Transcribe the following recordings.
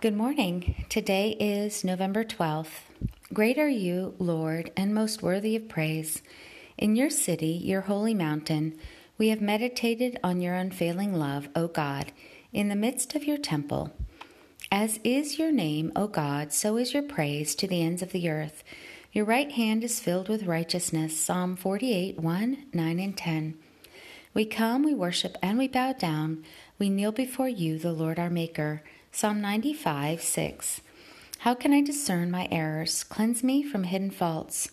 Good morning. Today is November 12th. Great are you, Lord, and most worthy of praise. In your city, your holy mountain, we have meditated on your unfailing love, O God, in the midst of your temple. As is your name, O God, so is your praise to the ends of the earth. Your right hand is filled with righteousness. Psalm 48 1, 9, and 10. We come, we worship, and we bow down. We kneel before you, the Lord our Maker. Psalm 95 6. How can I discern my errors? Cleanse me from hidden faults.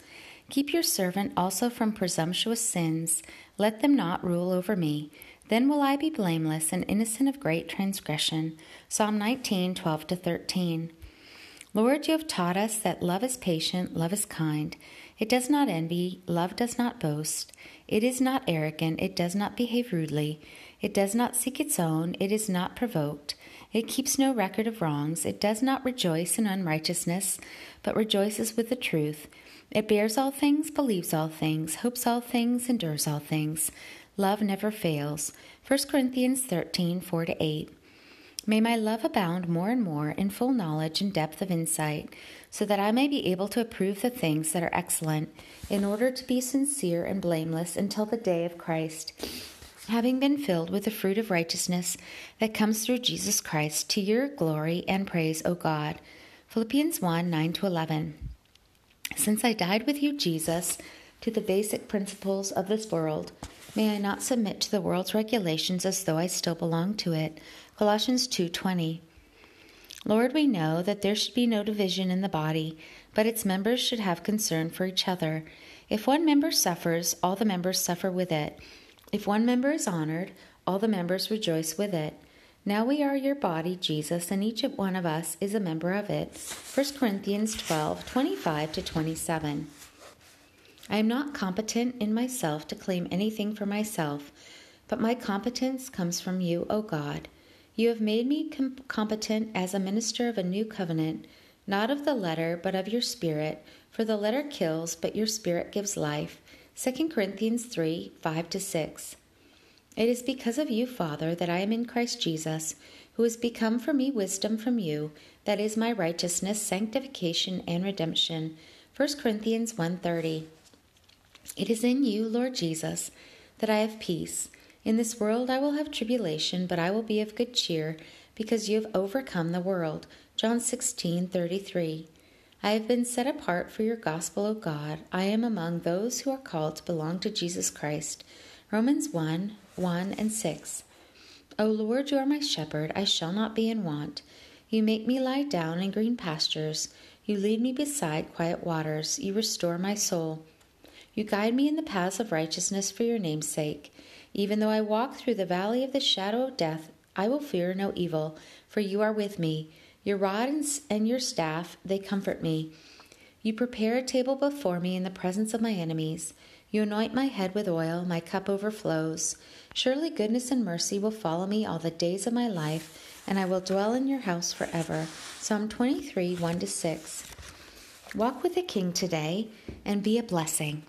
Keep your servant also from presumptuous sins. Let them not rule over me. Then will I be blameless and innocent of great transgression. Psalm 19 12 13. Lord, you have taught us that love is patient, love is kind. It does not envy, love does not boast. It is not arrogant, it does not behave rudely. It does not seek its own, it is not provoked. It keeps no record of wrongs. It does not rejoice in unrighteousness, but rejoices with the truth. It bears all things, believes all things, hopes all things, endures all things. Love never fails. 1 Corinthians 13 4 8. May my love abound more and more in full knowledge and depth of insight, so that I may be able to approve the things that are excellent, in order to be sincere and blameless until the day of Christ having been filled with the fruit of righteousness that comes through Jesus Christ, to your glory and praise, O God. Philippians 1 9 to 11. Since I died with you, Jesus, to the basic principles of this world, may I not submit to the world's regulations as though I still belonged to it. Colossians 2:20. Lord, we know that there should be no division in the body, but its members should have concern for each other. If one member suffers, all the members suffer with it. If one member is honored, all the members rejoice with it. Now we are your body, Jesus, and each one of us is a member of it. 1 Corinthians 12 25 to 27. I am not competent in myself to claim anything for myself, but my competence comes from you, O God. You have made me com- competent as a minister of a new covenant, not of the letter, but of your spirit, for the letter kills, but your spirit gives life. 2 Corinthians 3 5 6. It is because of you, Father, that I am in Christ Jesus, who has become for me wisdom from you, that is my righteousness, sanctification, and redemption. 1 Corinthians 1:30. It is in you, Lord Jesus, that I have peace. In this world I will have tribulation, but I will be of good cheer, because you have overcome the world. John 16:33. I have been set apart for your gospel, O God. I am among those who are called to belong to Jesus Christ. Romans 1 1 and 6. O Lord, you are my shepherd, I shall not be in want. You make me lie down in green pastures. You lead me beside quiet waters. You restore my soul. You guide me in the paths of righteousness for your name's sake. Even though I walk through the valley of the shadow of death, I will fear no evil, for you are with me. Your rod and your staff, they comfort me. You prepare a table before me in the presence of my enemies. You anoint my head with oil, my cup overflows. Surely goodness and mercy will follow me all the days of my life, and I will dwell in your house forever. Psalm 23 1 6. Walk with the King today and be a blessing.